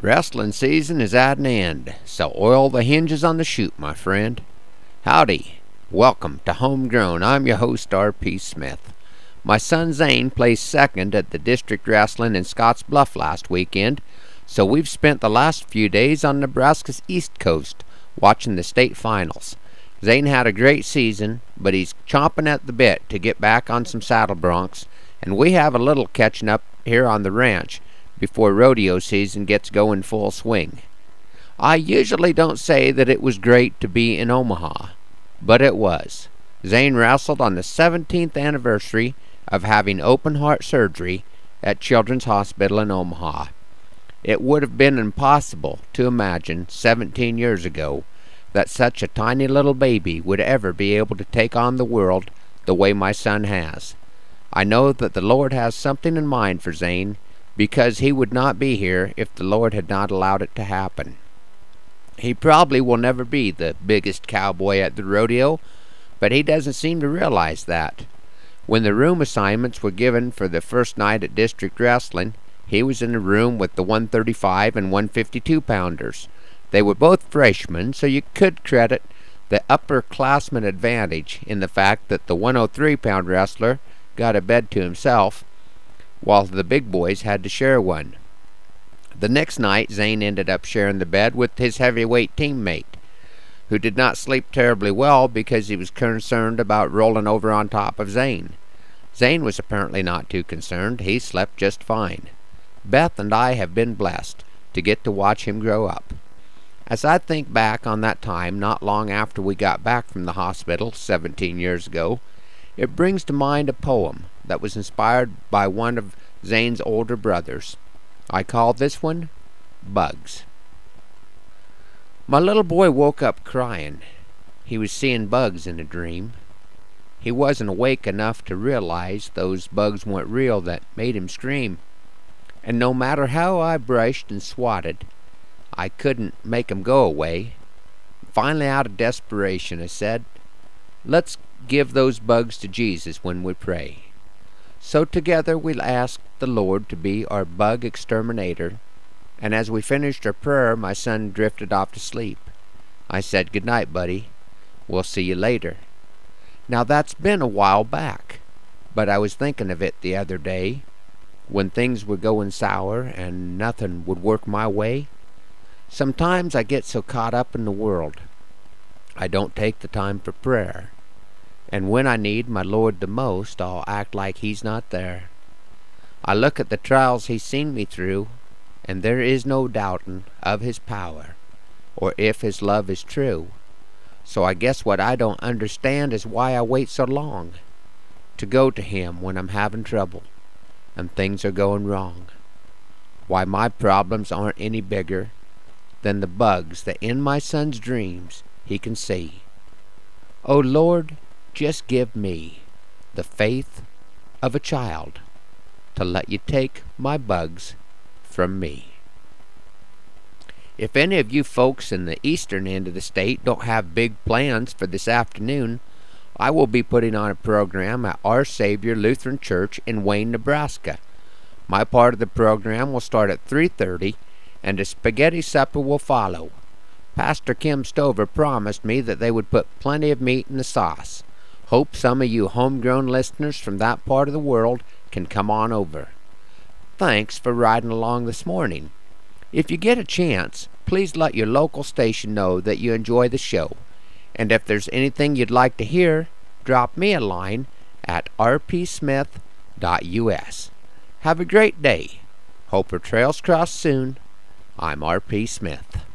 Wrestling season is at an end, so oil the hinges on the chute, my friend. Howdy. Welcome to Homegrown. I'm your host, R.P. Smith. My son Zane placed second at the district wrestling in Scotts Bluff last weekend, so we've spent the last few days on Nebraska's East Coast watching the state finals. Zane had a great season, but he's chomping at the bit to get back on some saddle broncs, and we have a little catching up here on the ranch before rodeo season gets going full swing. I usually don't say that it was great to be in Omaha, but it was. Zane wrestled on the 17th anniversary of having open heart surgery at Children's Hospital in Omaha. It would have been impossible to imagine 17 years ago that such a tiny little baby would ever be able to take on the world the way my son has. I know that the Lord has something in mind for Zane, because he would not be here if the Lord had not allowed it to happen. He probably will never be the biggest cowboy at the rodeo, but he doesn't seem to realize that. When the room assignments were given for the first night at district wrestling, he was in the room with the 135 and 152 pounders. They were both freshmen, so you could credit the upperclassman advantage in the fact that the 103 pound wrestler got a bed to himself while the big boys had to share one. The next night, Zane ended up sharing the bed with his heavyweight teammate, who did not sleep terribly well because he was concerned about rolling over on top of Zane. Zane was apparently not too concerned. He slept just fine. Beth and I have been blessed to get to watch him grow up. As I think back on that time not long after we got back from the hospital 17 years ago, it brings to mind a poem that was inspired by one of Zane's older brothers. I call this one Bugs. My little boy woke up crying. He was seeing bugs in a dream. He wasn't awake enough to realize those bugs weren't real that made him scream. And no matter how I brushed and swatted, I couldn't make 'em go away. Finally, out of desperation, I said, Let's give those bugs to Jesus when we pray. So together we asked the Lord to be our bug exterminator, and as we finished our prayer, my son drifted off to sleep. I said, Good night, buddy. We'll see you later. Now that's been a while back, but I was thinking of it the other day, when things were going sour and nothing would work my way. Sometimes I get so caught up in the world, I don't take the time for prayer. And when I need my Lord the most, I'll act like He's not there. I look at the trials He's seen me through, and there is no doubtin' of His power, or if His love is true. So I guess what I don't understand is why I wait so long to go to Him when I'm having trouble and things are going wrong. Why my problems aren't any bigger than the bugs that in my son's dreams he can see. Oh Lord, just give me the faith of a child to let you take my bugs from me. If any of you folks in the eastern end of the state don't have big plans for this afternoon, I will be putting on a program at Our Savior Lutheran Church in Wayne, Nebraska. My part of the program will start at 3:30 and a spaghetti supper will follow. Pastor Kim Stover promised me that they would put plenty of meat in the sauce. Hope some of you homegrown listeners from that part of the world can come on over. Thanks for riding along this morning. If you get a chance, please let your local station know that you enjoy the show. And if there's anything you'd like to hear, drop me a line at rpsmith.us. Have a great day. Hope our trails cross soon. I'm R.P. Smith.